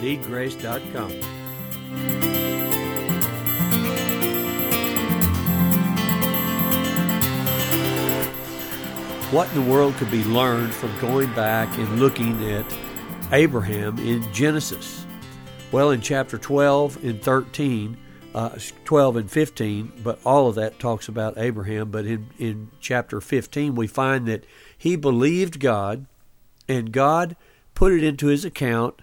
needgrace.com. What in the world could be learned from going back and looking at Abraham in Genesis? Well, in chapter 12 and 13, uh, 12 and 15, but all of that talks about Abraham. But in, in chapter 15, we find that he believed God, and God put it into his account,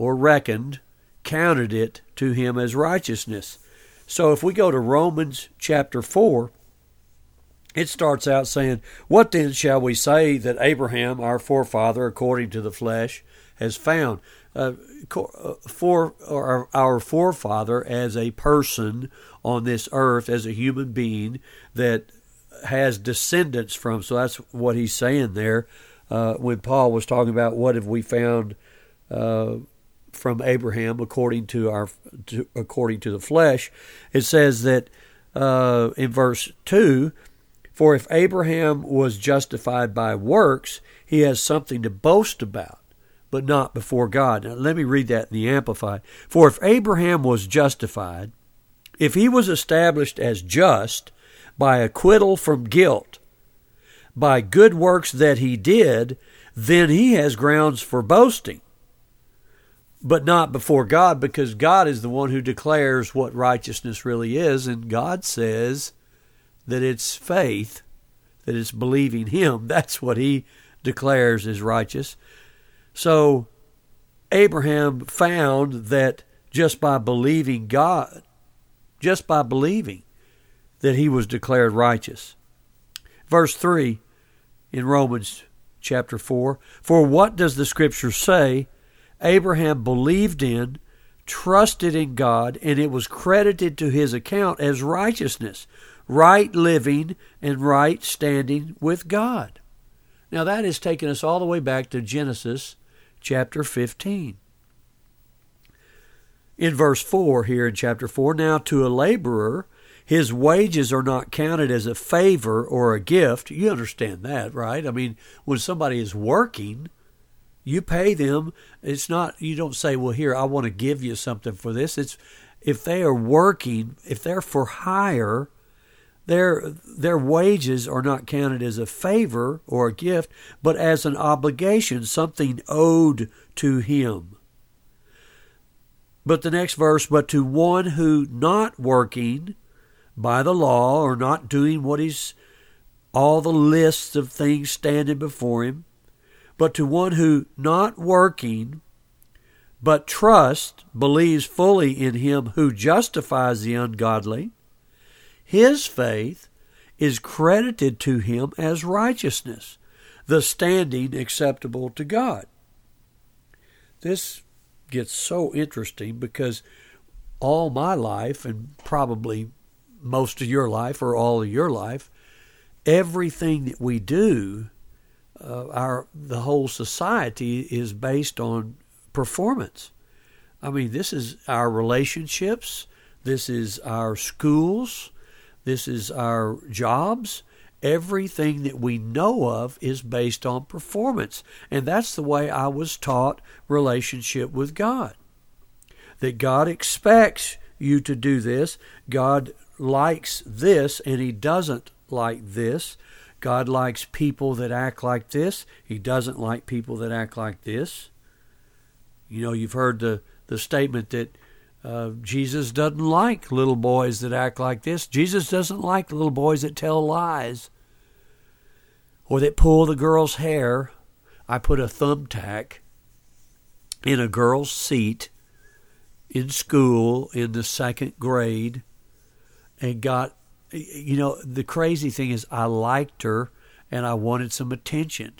or reckoned, counted it to him as righteousness. So if we go to Romans chapter 4, it starts out saying, What then shall we say that Abraham, our forefather, according to the flesh, has found? Uh, uh for our, our forefather as a person on this earth, as a human being that has descendants from. So that's what he's saying there uh, when Paul was talking about what have we found uh, from Abraham according to our to, according to the flesh. It says that uh, in verse two for if Abraham was justified by works, he has something to boast about, but not before God. Now, let me read that in the Amplified. For if Abraham was justified, if he was established as just by acquittal from guilt, by good works that he did, then he has grounds for boasting, but not before God, because God is the one who declares what righteousness really is, and God says, that it's faith, that it's believing Him. That's what He declares is righteous. So Abraham found that just by believing God, just by believing, that he was declared righteous. Verse 3 in Romans chapter 4 For what does the scripture say? Abraham believed in, trusted in God, and it was credited to his account as righteousness right living and right standing with God. Now that has taken us all the way back to Genesis chapter 15. In verse 4 here in chapter 4, now to a laborer, his wages are not counted as a favor or a gift. You understand that, right? I mean, when somebody is working, you pay them. It's not, you don't say, well, here, I want to give you something for this. It's, if they are working, if they're for hire, their, their wages are not counted as a favor or a gift, but as an obligation, something owed to him. But the next verse, but to one who not working by the law or not doing what he's all the lists of things standing before him, but to one who not working but trust, believes fully in him who justifies the ungodly, his faith is credited to him as righteousness, the standing acceptable to God. This gets so interesting because all my life, and probably most of your life or all of your life, everything that we do, uh, our the whole society is based on performance. I mean, this is our relationships, this is our schools, this is our jobs. Everything that we know of is based on performance. And that's the way I was taught relationship with God. That God expects you to do this. God likes this and He doesn't like this. God likes people that act like this. He doesn't like people that act like this. You know, you've heard the, the statement that uh, Jesus doesn't like little boys that act like this. Jesus doesn't like little boys that tell lies or that pull the girl's hair. I put a thumbtack in a girl's seat in school in the second grade and got, you know, the crazy thing is I liked her and I wanted some attention.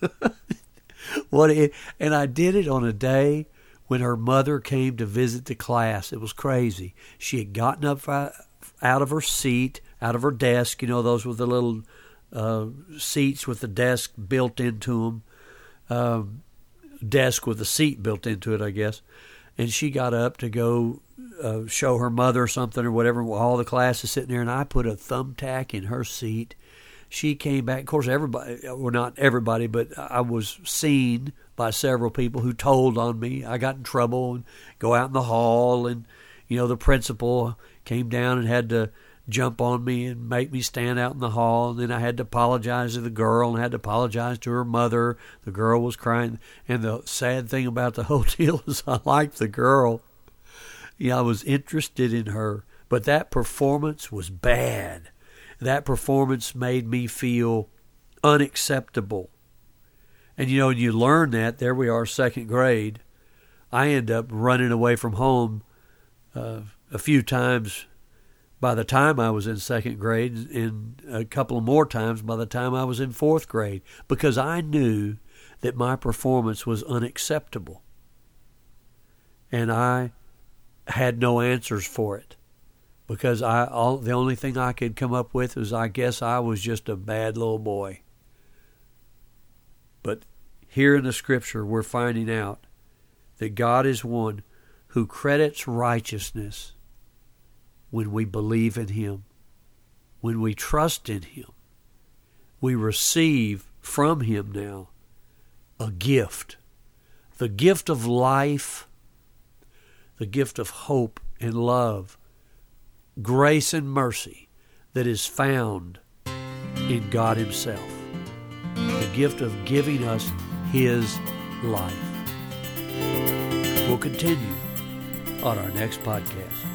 what it, and I did it on a day when her mother came to visit the class. It was crazy. She had gotten up out of her seat, out of her desk, you know, those with the little uh, seats with the desk built into them, um, desk with a seat built into it, I guess. And she got up to go uh, show her mother something or whatever. All the class is sitting there, and I put a thumbtack in her seat. she came back. Of course, everybody, well, not everybody, but I was seen by several people who told on me. I got in trouble and go out in the hall, and you know the principal came down and had to jump on me and make me stand out in the hall. And then I had to apologize to the girl and had to apologize to her mother. The girl was crying. And the sad thing about the whole deal is I liked the girl. I was interested in her. But that performance was bad. That performance made me feel unacceptable. And you know, when you learn that, there we are, second grade. I end up running away from home uh, a few times by the time I was in second grade, and a couple more times by the time I was in fourth grade, because I knew that my performance was unacceptable. And I had no answers for it because I all, the only thing I could come up with was I guess I was just a bad little boy. But here in the scripture we're finding out that God is one who credits righteousness when we believe in Him, when we trust in Him. We receive from Him now a gift the gift of life, the gift of hope and love, grace and mercy that is found in God Himself. The gift of giving us His life. We'll continue on our next podcast.